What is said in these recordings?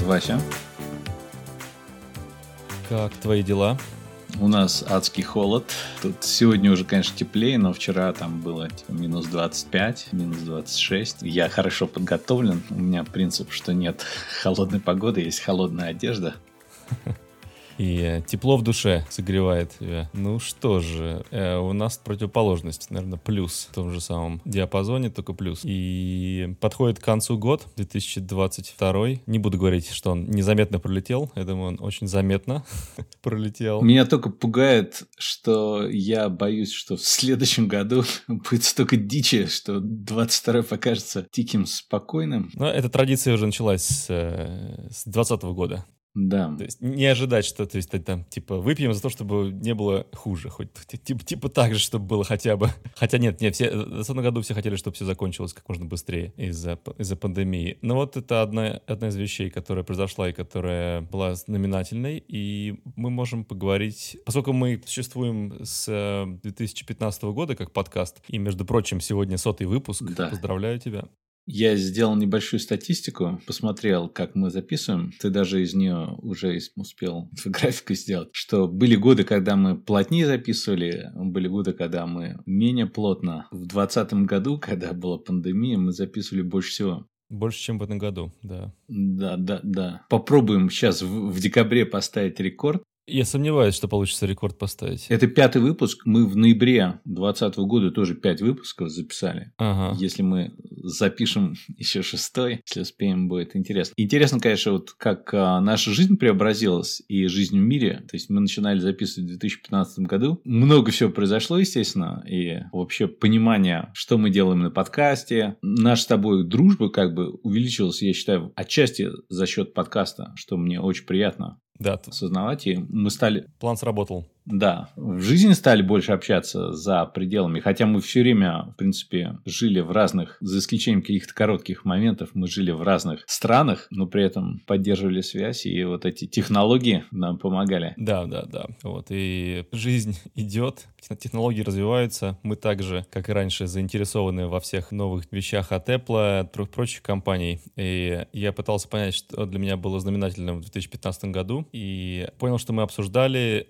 Привет, Вася. Как твои дела? У нас адский холод. Тут сегодня уже, конечно, теплее, но вчера там было типа, минус 25, минус 26. Я хорошо подготовлен. У меня принцип, что нет холодной погоды, есть холодная одежда. И тепло в душе согревает тебя. Ну что же, э, у нас противоположность, наверное, плюс в том же самом диапазоне, только плюс. И подходит к концу год, 2022. Не буду говорить, что он незаметно пролетел, я думаю, он очень заметно пролетел. Меня только пугает, что я боюсь, что в следующем году будет столько дичи, что 22 покажется тихим, спокойным. Но эта традиция уже началась с, э, с 2020 года. Да. То есть не ожидать, что то есть, там, типа, выпьем за то, чтобы не было хуже. Хоть типа, типа так же, чтобы было хотя бы. Хотя нет, не все, в 2020 году все хотели, чтобы все закончилось как можно быстрее из-за из пандемии. Но вот это одна, одна из вещей, которая произошла и которая была знаменательной. И мы можем поговорить, поскольку мы существуем с 2015 года как подкаст, и, между прочим, сегодня сотый выпуск. Да. Поздравляю тебя. Я сделал небольшую статистику, посмотрел, как мы записываем. Ты даже из нее уже успел графику сделать. Что были годы, когда мы плотнее записывали, были годы, когда мы менее плотно. В 2020 году, когда была пандемия, мы записывали больше всего. Больше, чем в этом году, да. Да, да, да. Попробуем сейчас в, в декабре поставить рекорд. Я сомневаюсь, что получится рекорд поставить. Это пятый выпуск. Мы в ноябре 2020 года тоже пять выпусков записали. Ага. Если мы запишем еще шестой, если успеем, будет интересно. Интересно, конечно, вот как а, наша жизнь преобразилась и жизнь в мире. То есть мы начинали записывать в 2015 году. Много всего произошло, естественно. И вообще понимание, что мы делаем на подкасте. Наша с тобой дружба как бы увеличилась, я считаю, отчасти за счет подкаста, что мне очень приятно да. осознавать. И мы стали... План сработал. Да, в жизни стали больше общаться за пределами, хотя мы все время, в принципе, жили в разных, за исключением каких-то коротких моментов, мы жили в разных странах, но при этом поддерживали связь, и вот эти технологии нам помогали. Да, да, да. Вот, и жизнь идет, технологии развиваются, мы также, как и раньше, заинтересованы во всех новых вещах от Apple, от прочих компаний, и я пытался понять, что для меня было знаменательным в 2015 году, и понял, что мы обсуждали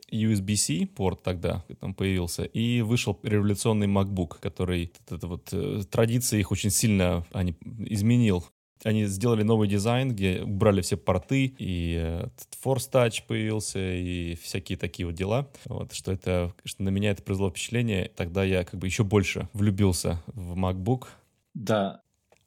USB-C порт тогда там появился, и вышел революционный MacBook, который это вот э, традиции их очень сильно они изменил. Они сделали новый дизайн, где убрали все порты, и э, Force Touch появился, и всякие такие вот дела. Вот, что это, что на меня это произвело впечатление. Тогда я как бы еще больше влюбился в MacBook. Да,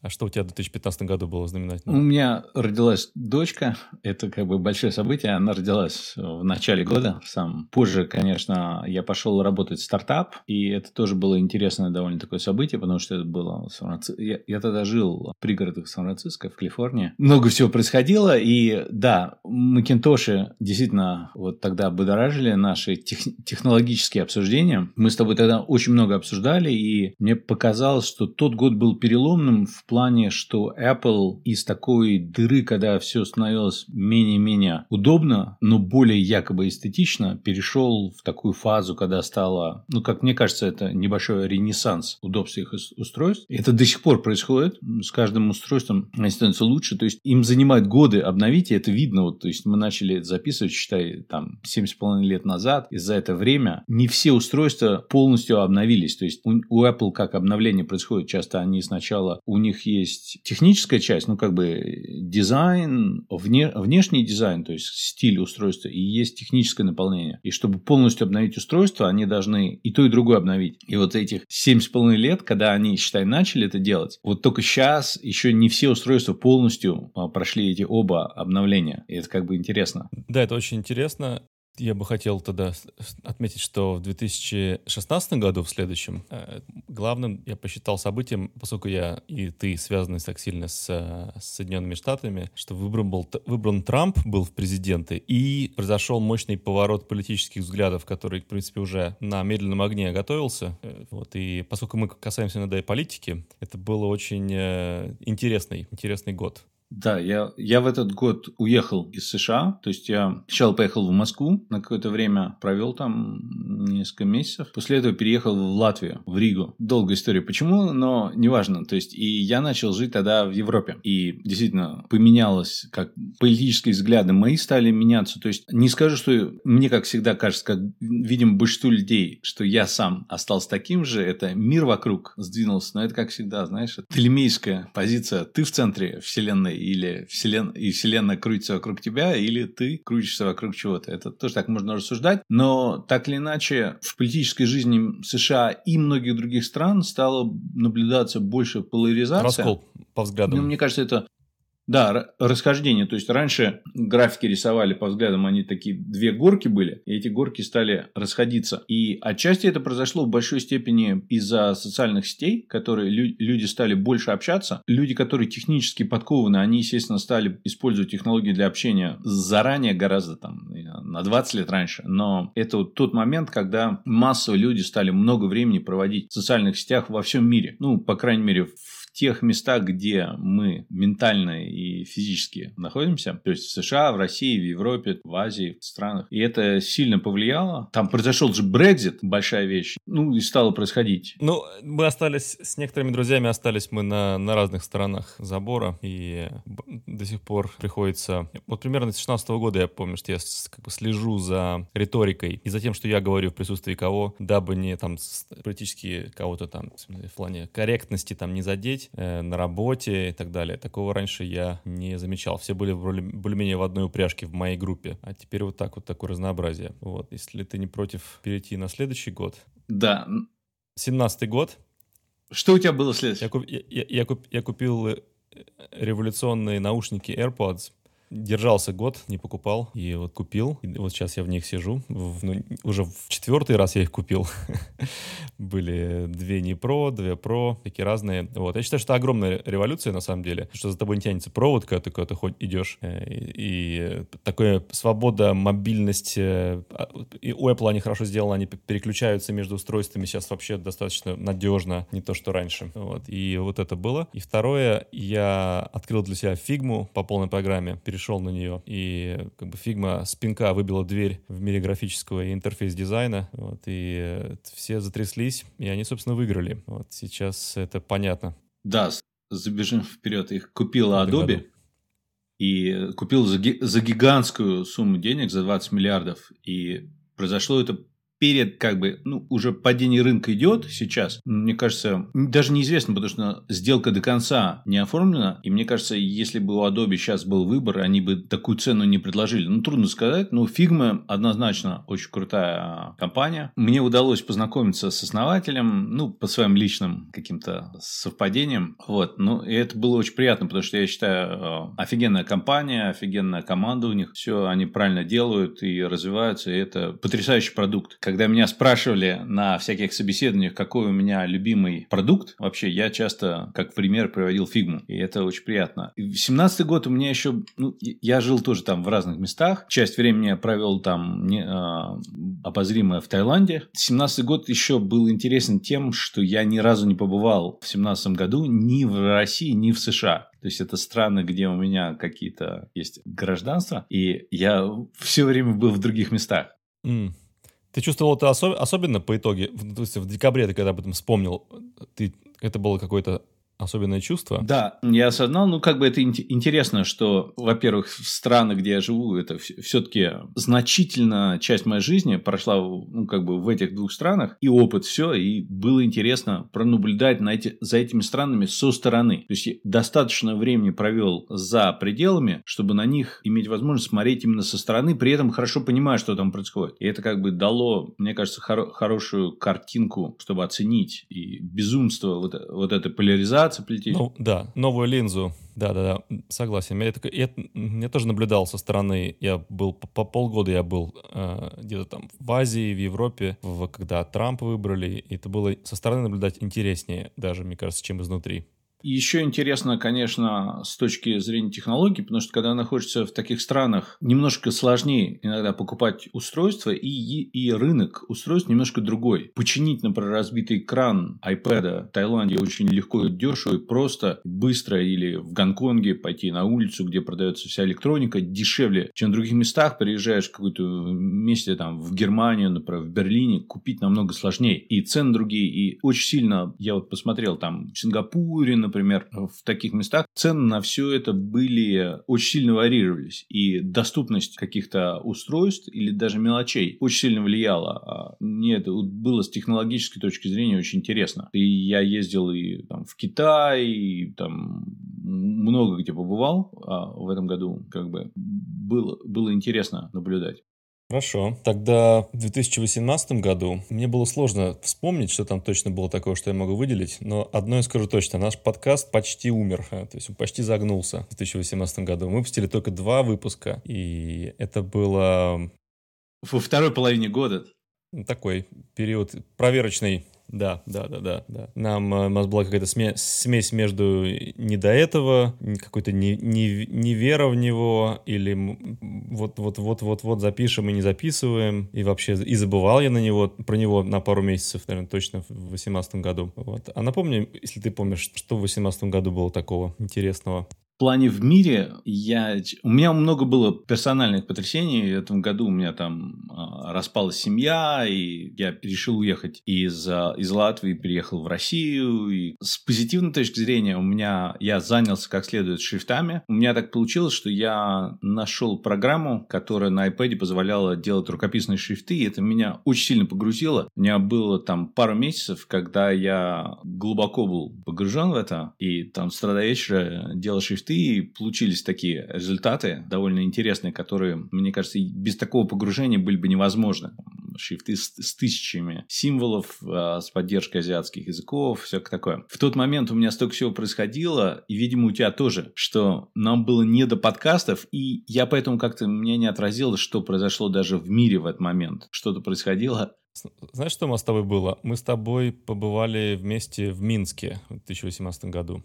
а что у тебя в 2015 году было знаменательно? У меня родилась дочка. Это как бы большое событие. Она родилась в начале года. Сам позже, конечно, я пошел работать в стартап. И это тоже было интересное довольно такое событие, потому что это было я, я тогда жил в пригородах Сан-Франциско, в Калифорнии. Много всего происходило. И да, Макинтоши действительно вот тогда будоражили наши тех, технологические обсуждения. Мы с тобой тогда очень много обсуждали. И мне показалось, что тот год был переломным в плане, что Apple из такой дыры, когда все становилось менее-менее удобно, но более якобы эстетично, перешел в такую фазу, когда стало, ну, как мне кажется, это небольшой ренессанс удобства их устройств. Это до сих пор происходит. С каждым устройством они становятся лучше. То есть, им занимает годы обновить, и это видно. Вот, то есть, мы начали записывать, считай, там, 7,5 лет назад. И за это время не все устройства полностью обновились. То есть, у, у Apple как обновление происходит. Часто они сначала, у них есть техническая часть, ну, как бы дизайн, вне, внешний дизайн, то есть стиль устройства, и есть техническое наполнение. И чтобы полностью обновить устройство, они должны и то, и другое обновить. И вот этих семь с половиной лет, когда они, считай, начали это делать, вот только сейчас еще не все устройства полностью а, прошли эти оба обновления. И это как бы интересно. Да, это очень интересно. Я бы хотел тогда отметить, что в 2016 году, в следующем, э, главным я посчитал событием, поскольку я и ты связаны так сильно с, с Соединенными Штатами, что выбран, был, выбран Трамп был в президенты, и произошел мощный поворот политических взглядов, который, в принципе, уже на медленном огне готовился. Э, вот, и поскольку мы касаемся иногда и политики, это был очень э, интересный, интересный год. Да, я, я в этот год уехал из США. То есть я сначала поехал в Москву, на какое-то время провел там несколько месяцев. После этого переехал в Латвию, в Ригу. Долгая история почему, но неважно. То есть и я начал жить тогда в Европе. И действительно поменялось, как политические взгляды мои стали меняться. То есть не скажу, что мне, как всегда, кажется, как, видимо, большинству людей, что я сам остался таким же. Это мир вокруг сдвинулся. Но это, как всегда, знаешь, телемейская позиция. Ты в центре вселенной или вселен... и вселенная крутится вокруг тебя, или ты крутишься вокруг чего-то. Это тоже так можно рассуждать. Но так или иначе, в политической жизни США и многих других стран стало наблюдаться больше поляризация. Раскол по взглядам. Ну, мне кажется, это да, расхождение. То есть раньше графики рисовали по взглядам, они такие две горки были, и эти горки стали расходиться. И отчасти это произошло в большой степени из-за социальных сетей, которые лю- люди стали больше общаться. Люди, которые технически подкованы, они, естественно, стали использовать технологии для общения заранее, гораздо там на 20 лет раньше. Но это вот тот момент, когда массово люди стали много времени проводить в социальных сетях во всем мире. Ну, по крайней мере, в тех местах, где мы ментально и физически находимся, то есть в США, в России, в Европе, в Азии, в странах. И это сильно повлияло. Там произошел же Брекзит, большая вещь, ну и стало происходить. Ну, мы остались, с некоторыми друзьями остались мы на, на разных сторонах забора, и до сих пор приходится... Вот примерно с 16 года я помню, что я как бы слежу за риторикой и за тем, что я говорю в присутствии кого, дабы не там политически кого-то там в плане корректности там не задеть, жить э, на работе и так далее. Такого раньше я не замечал. Все были более-менее в одной упряжке в моей группе. А теперь вот так вот такое разнообразие. Вот. Если ты не против перейти на следующий год. Да. 17-й год. Что у тебя было следующее? Я, куп, я, я, я, куп, я купил э, революционные наушники AirPods держался год, не покупал, и вот купил. И вот сейчас я в них сижу. В, ну, уже в четвертый раз я их купил. Были две не Pro, две Pro, такие разные. Вот. Я считаю, что это огромная революция на самом деле, что за тобой не тянется провод, когда ты куда-то хоть идешь. Э, и, и такая свобода, мобильность. Э, а, и у Apple они хорошо сделаны, они переключаются между устройствами сейчас вообще достаточно надежно, не то, что раньше. Вот. И вот это было. И второе, я открыл для себя Figma по полной программе, перешел перешел на нее. И как бы Figma с пинка выбила дверь в мире графического и интерфейс-дизайна. Вот, и все затряслись, и они, собственно, выиграли. Вот сейчас это понятно. Да, забежим вперед. Их купила Adobe. И купил за, за гигантскую сумму денег, за 20 миллиардов. И произошло это перед как бы, ну, уже падение рынка идет сейчас, мне кажется, даже неизвестно, потому что сделка до конца не оформлена, и мне кажется, если бы у Adobe сейчас был выбор, они бы такую цену не предложили. Ну, трудно сказать, но Figma однозначно очень крутая а, компания. Мне удалось познакомиться с основателем, ну, по своим личным каким-то совпадениям, вот, ну, и это было очень приятно, потому что я считаю, а, офигенная компания, офигенная команда у них, все они правильно делают и развиваются, и это потрясающий продукт когда меня спрашивали на всяких собеседованиях, какой у меня любимый продукт, вообще я часто как пример приводил фигму, и это очень приятно. И 17 год у меня еще, ну, я жил тоже там в разных местах, часть времени я провел там не, а, обозримое в Таиланде. 17 год еще был интересен тем, что я ни разу не побывал в 17 году ни в России, ни в США. То есть это страны, где у меня какие-то есть гражданства, и я все время был в других местах. Mm. Ты чувствовал это осо- особенно по итоге? То есть в декабре ты когда об этом вспомнил, ты, это было какое-то особенное чувство. Да, я осознал, ну, как бы это интересно, что, во-первых, в странах, где я живу, это все-таки значительно часть моей жизни прошла, ну, как бы в этих двух странах, и опыт все, и было интересно пронаблюдать на эти, за этими странами со стороны. То есть, достаточно времени провел за пределами, чтобы на них иметь возможность смотреть именно со стороны, при этом хорошо понимая, что там происходит. И это как бы дало, мне кажется, хоро- хорошую картинку, чтобы оценить и безумство вот, вот этой поляризации, плетить. Ну, да, новую линзу. Да-да-да, согласен. Я, это, я, я тоже наблюдал со стороны. Я был по, по полгода я был э, где-то там в Азии, в Европе, в, когда Трампа выбрали. И это было со стороны наблюдать интереснее даже, мне кажется, чем изнутри. Еще интересно, конечно, с точки зрения технологий, потому что когда находишься в таких странах, немножко сложнее иногда покупать устройства, и, и рынок устройств немножко другой. Починить, например, разбитый экран iPad в Таиланде очень легко и дешево, и просто, быстро, или в Гонконге пойти на улицу, где продается вся электроника, дешевле, чем в других местах. Приезжаешь в какое-то месте, там, в Германию, например, в Берлине, купить намного сложнее. И цены другие, и очень сильно, я вот посмотрел, там, в Сингапуре, например, в таких местах, цены на все это были очень сильно варьировались. И доступность каких-то устройств или даже мелочей очень сильно влияла. А мне это было с технологической точки зрения очень интересно. И я ездил и там, в Китай, и там много где побывал а в этом году. Как бы было, было интересно наблюдать. Хорошо. Тогда в 2018 году мне было сложно вспомнить, что там точно было такое, что я могу выделить, но одно я скажу точно. Наш подкаст почти умер, то есть он почти загнулся в 2018 году. Мы выпустили только два выпуска, и это было... Во второй половине года. Такой период проверочный да, да, да, да, да. Нам э, у нас была какая-то смесь между не до этого, какой-то не, не, не вера в него, или вот, вот, вот, вот, вот запишем и не записываем, и вообще и забывал я на него, про него на пару месяцев, наверное, точно в восемнадцатом году. Вот. А напомни, если ты помнишь, что в восемнадцатом году было такого интересного? В плане в мире я... У меня много было персональных потрясений. В этом году у меня там э, распалась семья, и я решил уехать из, э, из Латвии, переехал в Россию. И с позитивной точки зрения у меня... Я занялся как следует шрифтами. У меня так получилось, что я нашел программу, которая на iPad позволяла делать рукописные шрифты, и это меня очень сильно погрузило. У меня было там пару месяцев, когда я глубоко был погружен в это, и там с утра до вечера делал шрифты шрифты, и получились такие результаты довольно интересные, которые, мне кажется, без такого погружения были бы невозможны. Шрифты с, с тысячами символов, э, с поддержкой азиатских языков, все такое. В тот момент у меня столько всего происходило, и, видимо, у тебя тоже, что нам было не до подкастов, и я поэтому как-то меня не отразило, что произошло даже в мире в этот момент. Что-то происходило, знаешь, что у нас с тобой было? Мы с тобой побывали вместе в Минске в 2018 году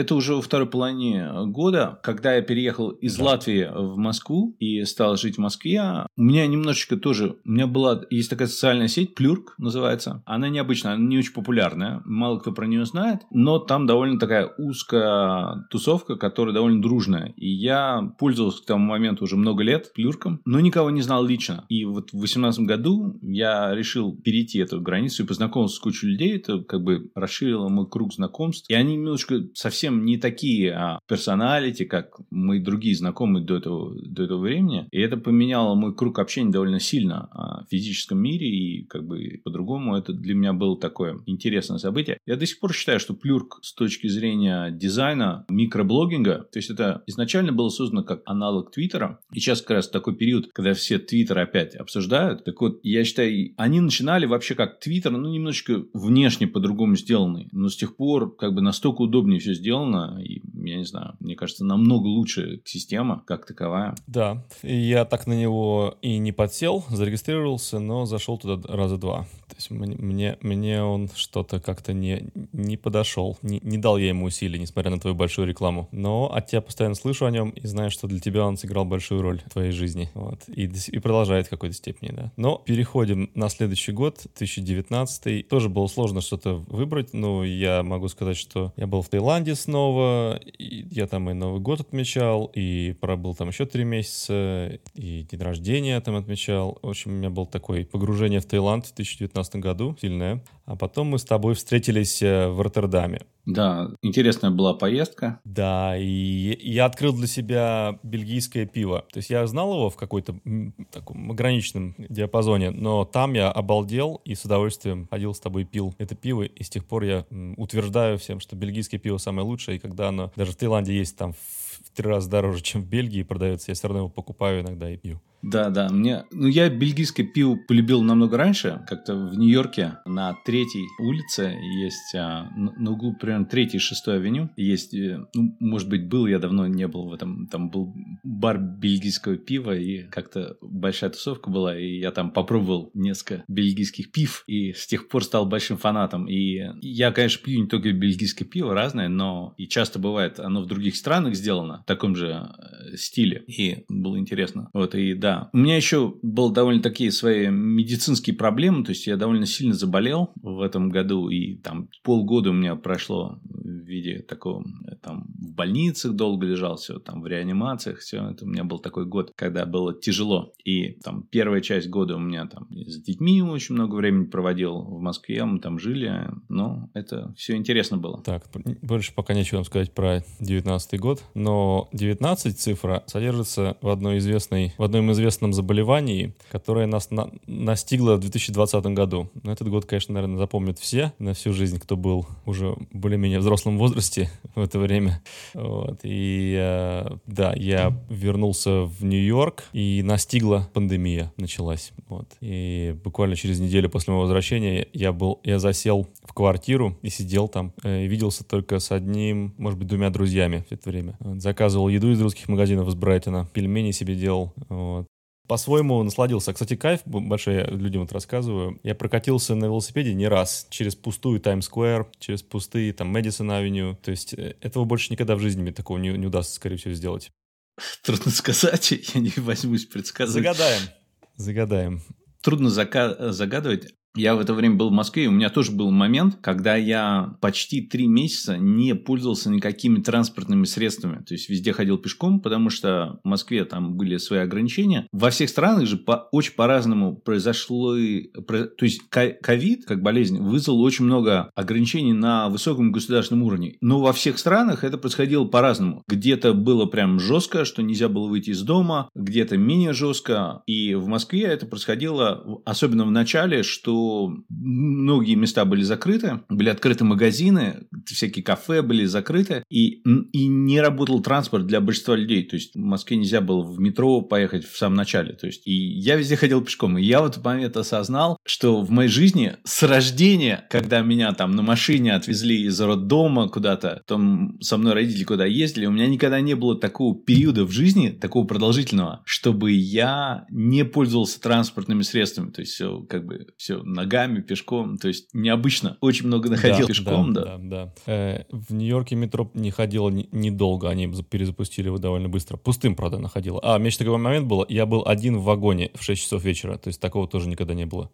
это уже во второй половине года, когда я переехал из да. Латвии в Москву и стал жить в Москве, у меня немножечко тоже, у меня была, есть такая социальная сеть, Плюрк называется. Она необычная, она не очень популярная, мало кто про нее знает, но там довольно такая узкая тусовка, которая довольно дружная. И я пользовался к тому моменту уже много лет Плюрком, но никого не знал лично. И вот в 2018 году я решил перейти эту границу и познакомился с кучей людей, это как бы расширило мой круг знакомств. И они немножко совсем совсем не такие а, персоналити, как мы другие знакомые до этого, до этого времени. И это поменяло мой круг общения довольно сильно а, в физическом мире. И как бы по-другому это для меня было такое интересное событие. Я до сих пор считаю, что Плюрк с точки зрения дизайна, микроблогинга, то есть это изначально было создано как аналог Твиттера. И сейчас как раз такой период, когда все Твиттер опять обсуждают. Так вот, я считаю, они начинали вообще как Твиттер, ну, немножечко внешне по-другому сделанный. Но с тех пор как бы настолько удобнее все сделано, сделано, и, я не знаю, мне кажется, намного лучше система как таковая. Да, я так на него и не подсел, зарегистрировался, но зашел туда раза два. То есть мне, мне он что-то как-то не, не подошел, не, не дал я ему усилий, несмотря на твою большую рекламу. Но от тебя постоянно слышу о нем и знаю, что для тебя он сыграл большую роль в твоей жизни. Вот. И, и продолжает в какой-то степени, да. Но переходим на следующий год, 2019. Тоже было сложно что-то выбрать, но я могу сказать, что я был в Таиланде снова. И я там и Новый год отмечал, и пробыл там еще три месяца, и день рождения там отмечал. В общем, у меня был такое погружение в Таиланд в 2019 году, сильное. А потом мы с тобой встретились э, в Роттердаме. Да, интересная была поездка. Да, и я открыл для себя бельгийское пиво. То есть я знал его в какой-то таком ограниченном диапазоне, но там я обалдел и с удовольствием ходил с тобой пил это пиво. И с тех пор я утверждаю всем, что бельгийское пиво самое лучшее. И когда оно даже в Таиланде есть там в три раза дороже, чем в Бельгии продается, я все равно его покупаю иногда и пью. Да, да. Мне, ну, я бельгийское пиво полюбил намного раньше. Как-то в Нью-Йорке на третьей улице есть, а, на углу примерно третьей и шестой авеню есть, э, ну, может быть, был, я давно не был в этом, там был бар бельгийского пива, и как-то большая тусовка была, и я там попробовал несколько бельгийских пив, и с тех пор стал большим фанатом. И я, конечно, пью не только бельгийское пиво, разное, но и часто бывает оно в других странах сделано в таком же э, стиле, и было интересно. Вот, и да, да. У меня еще был довольно такие свои медицинские проблемы, то есть я довольно сильно заболел в этом году, и там полгода у меня прошло в виде такого, там, в больницах долго лежал, все, там, в реанимациях, все, это у меня был такой год, когда было тяжело, и там первая часть года у меня там с детьми очень много времени проводил в Москве, мы там жили, но это все интересно было. Так, больше пока нечего вам сказать про 19 год, но 19 цифра содержится в одной известной, в одном из известном заболевании, которое нас на настигло в 2020 году. Но этот год, конечно, наверное, запомнят все на всю жизнь, кто был уже более-менее взрослом возрасте в это время. Вот. И э, да, я вернулся в Нью-Йорк, и настигла пандемия, началась. Вот. И буквально через неделю после моего возвращения я был, я засел в квартиру и сидел там, э, и виделся только с одним, может быть, двумя друзьями все это время. Заказывал еду из русских магазинов из Брайтона, пельмени себе делал. Вот по-своему насладился. Кстати, кайф большой, я людям вот рассказываю. Я прокатился на велосипеде не раз через пустую Таймс-сквер, через пустые там Мэдисон Авеню. То есть э, этого больше никогда в жизни мне такого не, не удастся, скорее всего, сделать. Трудно сказать, я не возьмусь предсказывать. Загадаем. Загадаем. Трудно зака- загадывать. Я в это время был в Москве, и у меня тоже был момент, когда я почти три месяца не пользовался никакими транспортными средствами. То есть везде ходил пешком, потому что в Москве там были свои ограничения. Во всех странах же по, очень по-разному произошло... Про, то есть ковид, как болезнь, вызвал очень много ограничений на высоком государственном уровне. Но во всех странах это происходило по-разному. Где-то было прям жестко, что нельзя было выйти из дома, где-то менее жестко. И в Москве это происходило, особенно в начале, что многие места были закрыты, были открыты магазины, всякие кафе были закрыты, и, и не работал транспорт для большинства людей. То есть в Москве нельзя было в метро поехать в самом начале. То есть и я везде ходил пешком. И я в этот момент осознал, что в моей жизни с рождения, когда меня там на машине отвезли из роддома куда-то, там со мной родители куда ездили, у меня никогда не было такого периода в жизни, такого продолжительного, чтобы я не пользовался транспортными средствами. То есть все как бы все ногами, пешком. То есть необычно. Очень много находил да, пешком, да. Да, да. Э, в Нью-Йорке метро не ходило недолго, они перезапустили его довольно быстро. Пустым, правда, находило. А, у меня еще такой момент был, я был один в вагоне в 6 часов вечера, то есть такого тоже никогда не было.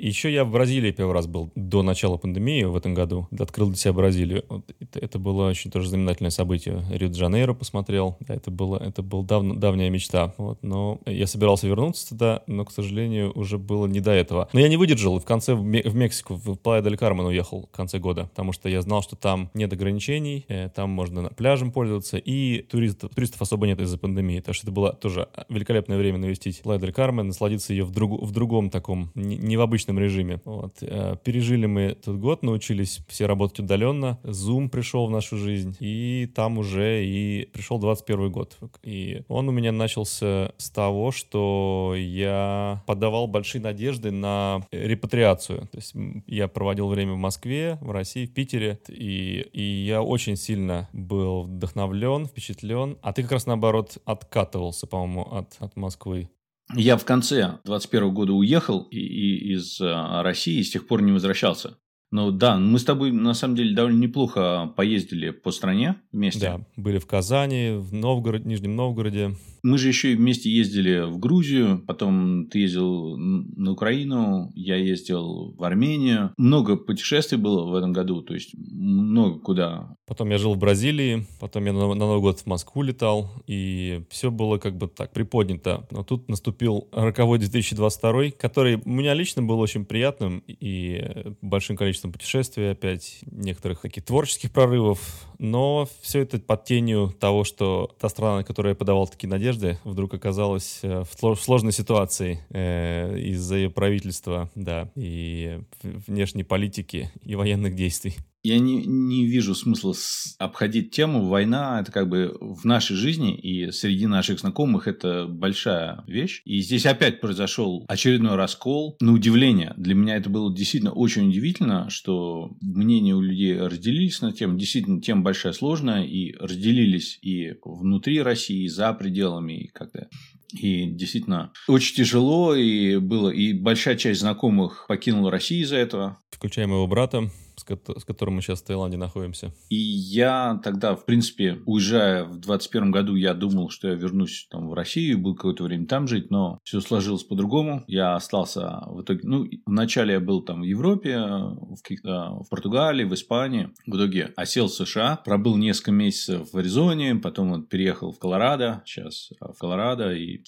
Еще я в Бразилии первый раз был до начала пандемии в этом году. Открыл для себя Бразилию. Вот это, это было очень тоже знаменательное событие. Рио-де-Жанейро посмотрел. Да, это было, это была дав, давняя мечта. Вот, но я собирался вернуться туда, но, к сожалению, уже было не до этого. Но я не выдержал и в конце в, Мексику, в Плая дель Кармен уехал в конце года, потому что я знал, что там нет ограничений, э, там можно пляжем пользоваться, и туристов, туристов особо нет из-за пандемии. Так что это было тоже великолепное время навестить Плая дель Кармен, насладиться ее в, друг, в другом таком, не, не в обычном обычном режиме. Вот. Э, пережили мы этот год, научились все работать удаленно. Zoom пришел в нашу жизнь, и там уже и пришел 21 год. И он у меня начался с того, что я подавал большие надежды на репатриацию. То есть я проводил время в Москве, в России, в Питере, и, и я очень сильно был вдохновлен, впечатлен. А ты как раз наоборот откатывался, по-моему, от, от Москвы. Я в конце 21 года уехал и, и из а, России и с тех пор не возвращался. Ну да, мы с тобой на самом деле довольно неплохо поездили по стране вместе. Да, были в Казани, в Новгород, Нижнем Новгороде. Мы же еще и вместе ездили в Грузию, потом ты ездил на Украину, я ездил в Армению. Много путешествий было в этом году, то есть много куда. Потом я жил в Бразилии, потом я на, на Новый год в Москву летал, и все было как бы так приподнято. Но тут наступил роковой 2022, который у меня лично был очень приятным и большим количеством путешествий опять, некоторых таких творческих прорывов, но все это под тенью того, что та страна, которая подавала такие надежды, вдруг оказалась э, в сложной ситуации э, из-за ее правительства, да, и внешней политики и военных действий. Я не, не вижу смысла с, обходить тему. Война – это как бы в нашей жизни и среди наших знакомых это большая вещь. И здесь опять произошел очередной раскол. На удивление, для меня это было действительно очень удивительно, что мнения у людей разделились на тему. Действительно, тема большая, сложная. И разделились и внутри России, и за пределами, и как-то и действительно очень тяжело, и было, и большая часть знакомых покинула Россию из-за этого. Включая моего брата, с которым мы сейчас в Таиланде находимся. И я тогда, в принципе, уезжая в 21 году, я думал, что я вернусь там, в Россию, буду какое-то время там жить, но все сложилось по-другому. Я остался в итоге... Ну, вначале я был там в Европе, в, в Португалии, в Испании. В итоге осел в США, пробыл несколько месяцев в Аризоне, потом вот переехал в Колорадо, сейчас в Колорадо, и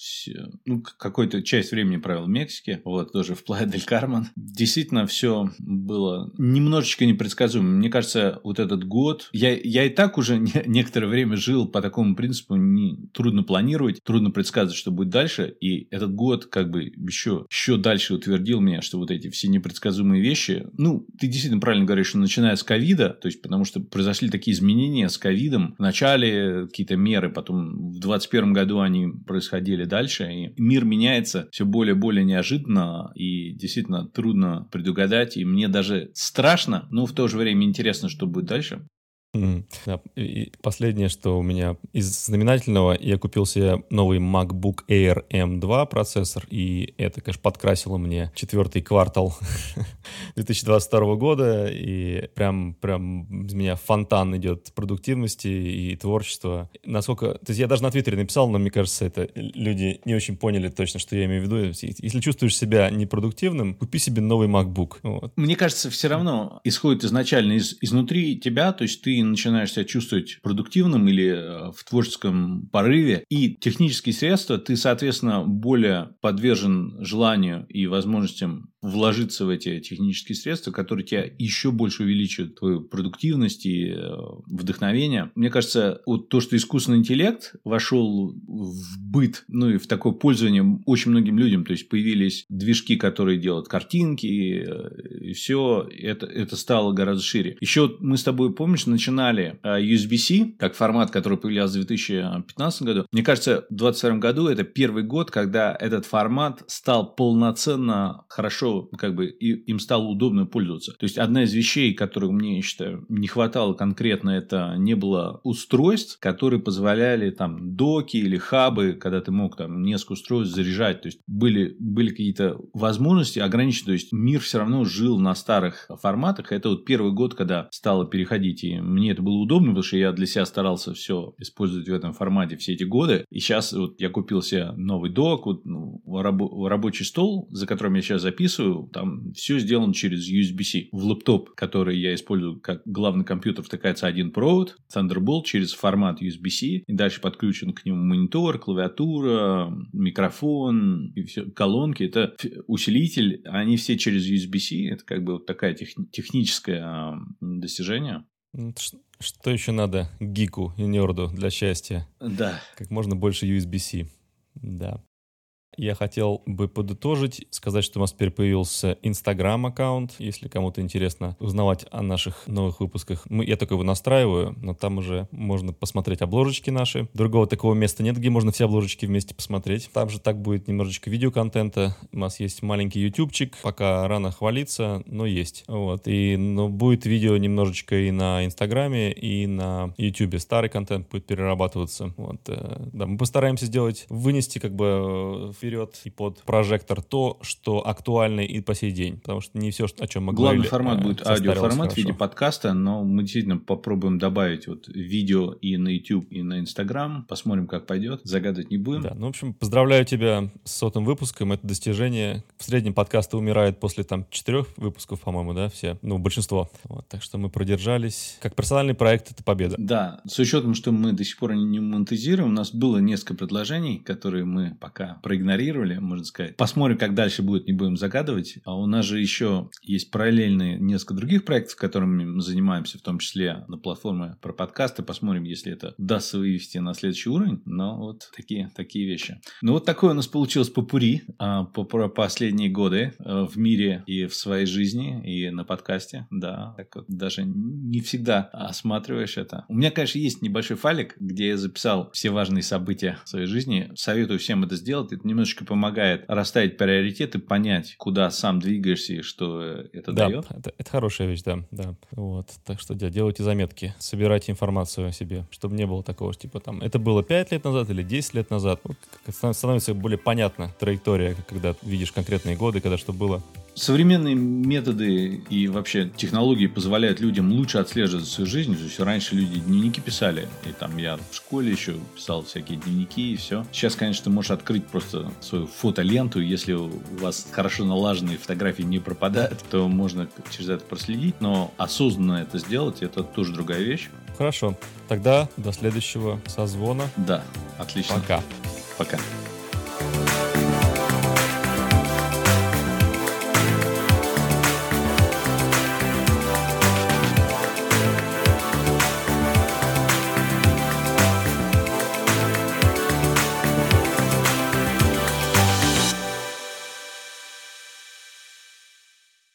ну, какую-то часть времени провел в Мексике, вот, тоже в Плая дель Кармен. Действительно, все было немножечко непредсказуемо. Мне кажется, вот этот год... Я, я и так уже не, некоторое время жил по такому принципу. Не, трудно планировать, трудно предсказывать, что будет дальше. И этот год как бы еще, еще дальше утвердил меня, что вот эти все непредсказуемые вещи... Ну, ты действительно правильно говоришь, что начиная с ковида, то есть потому что произошли такие изменения с ковидом. Вначале какие-то меры, потом в 2021 году они происходили дальше. И мир меняется все более и более неожиданно. И действительно трудно предугадать. И мне даже страшно, но в то же время интересно, что будет дальше. И последнее, что у меня из знаменательного, я купил себе новый MacBook Air M2 процессор, и это, конечно, подкрасило мне четвертый квартал 2022 года, и прям, прям из меня фонтан идет продуктивности и творчества. Насколько... То есть я даже на Твиттере написал, но мне кажется, это люди не очень поняли точно, что я имею в виду. Если чувствуешь себя непродуктивным, купи себе новый MacBook. Вот. Мне кажется, все равно исходит изначально из, изнутри тебя, то есть ты начинаешь себя чувствовать продуктивным или э, в творческом порыве, и технические средства, ты, соответственно, более подвержен желанию и возможностям вложиться в эти технические средства, которые тебя еще больше увеличивают твою продуктивность и э, вдохновение. Мне кажется, вот то, что искусственный интеллект вошел в быт, ну и в такое пользование очень многим людям, то есть появились движки, которые делают картинки, э, и все, это, это стало гораздо шире. Еще мы с тобой, помнишь, начинали э, USB-C, как формат, который появлялся в 2015 году. Мне кажется, в 2022 году это первый год, когда этот формат стал полноценно хорошо как бы и, им стало удобно пользоваться. То есть одна из вещей, которых мне, я считаю, не хватало конкретно, это не было устройств, которые позволяли там доки или хабы, когда ты мог там несколько устройств заряжать. То есть были, были какие-то возможности ограничены. То есть мир все равно жил на старых форматах. Это вот первый год, когда стало переходить. И мне это было удобно, потому что я для себя старался все использовать в этом формате все эти годы. И сейчас вот я купил себе новый док, вот, ну, рабочий стол, за которым я сейчас записываю там все сделано через USB-C. В лэптоп, который я использую как главный компьютер, втыкается один провод, Thunderbolt через формат USB-C, и дальше подключен к нему монитор, клавиатура, микрофон, и все, колонки. Это усилитель, они все через USB-C. Это как бы вот такая тех, техническое достижение. Что еще надо гику и нерду для счастья? Да. Как можно больше USB-C. Да. Я хотел бы подытожить, сказать, что у нас теперь появился Инстаграм-аккаунт, если кому-то интересно узнавать о наших новых выпусках. Мы, я только его настраиваю, но там уже можно посмотреть обложечки наши. Другого такого места нет, где можно все обложечки вместе посмотреть. Там же так будет немножечко видеоконтента. У нас есть маленький ютубчик, пока рано хвалиться, но есть. Вот. И но будет видео немножечко и на Инстаграме, и на Ютубе. Старый контент будет перерабатываться. Вот. Э, да, мы постараемся сделать, вынести как бы э, вперед и под прожектор то, что актуально и по сей день. Потому что не все, о чем мы Главный говорили. Главный формат э, будет аудиоформат в виде подкаста, но мы действительно попробуем добавить вот видео и на YouTube, и на Instagram. Посмотрим, как пойдет. Загадывать не будем. Да, ну, в общем, поздравляю тебя с сотым выпуском. Это достижение. В среднем подкасты умирают после там четырех выпусков, по-моему, да, все. Ну, большинство. Вот, так что мы продержались. Как персональный проект это победа. Да, с учетом, что мы до сих пор не монетизируем, у нас было несколько предложений, которые мы пока проигнорировали проигнорировали, можно сказать. Посмотрим, как дальше будет, не будем загадывать. А у нас же еще есть параллельные несколько других проектов, которыми мы занимаемся, в том числе на платформе про подкасты. Посмотрим, если это удастся вывести на следующий уровень. Но вот такие, такие вещи. Ну, вот такое у нас получилось попури а, по, про последние годы а, в мире и в своей жизни, и на подкасте. Да, так вот даже не всегда осматриваешь это. У меня, конечно, есть небольшой файлик, где я записал все важные события в своей жизни. Советую всем это сделать. Это немножечко помогает расставить приоритеты, понять, куда сам двигаешься и что это да, дает. Это, это хорошая вещь, да, да. Вот. Так что да, делайте заметки, собирайте информацию о себе, чтобы не было такого, типа там, это было 5 лет назад или 10 лет назад. Вот, становится более понятна траектория, когда видишь конкретные годы, когда что было. Современные методы и вообще технологии позволяют людям лучше отслеживать свою жизнь. То есть раньше люди дневники писали, и там я в школе еще писал всякие дневники и все. Сейчас, конечно, ты можешь открыть просто свою фотоленту, если у вас хорошо налаженные фотографии не пропадают, то можно через это проследить, но осознанно это сделать, это тоже другая вещь. Хорошо, тогда до следующего созвона. Да, отлично. Пока. Пока.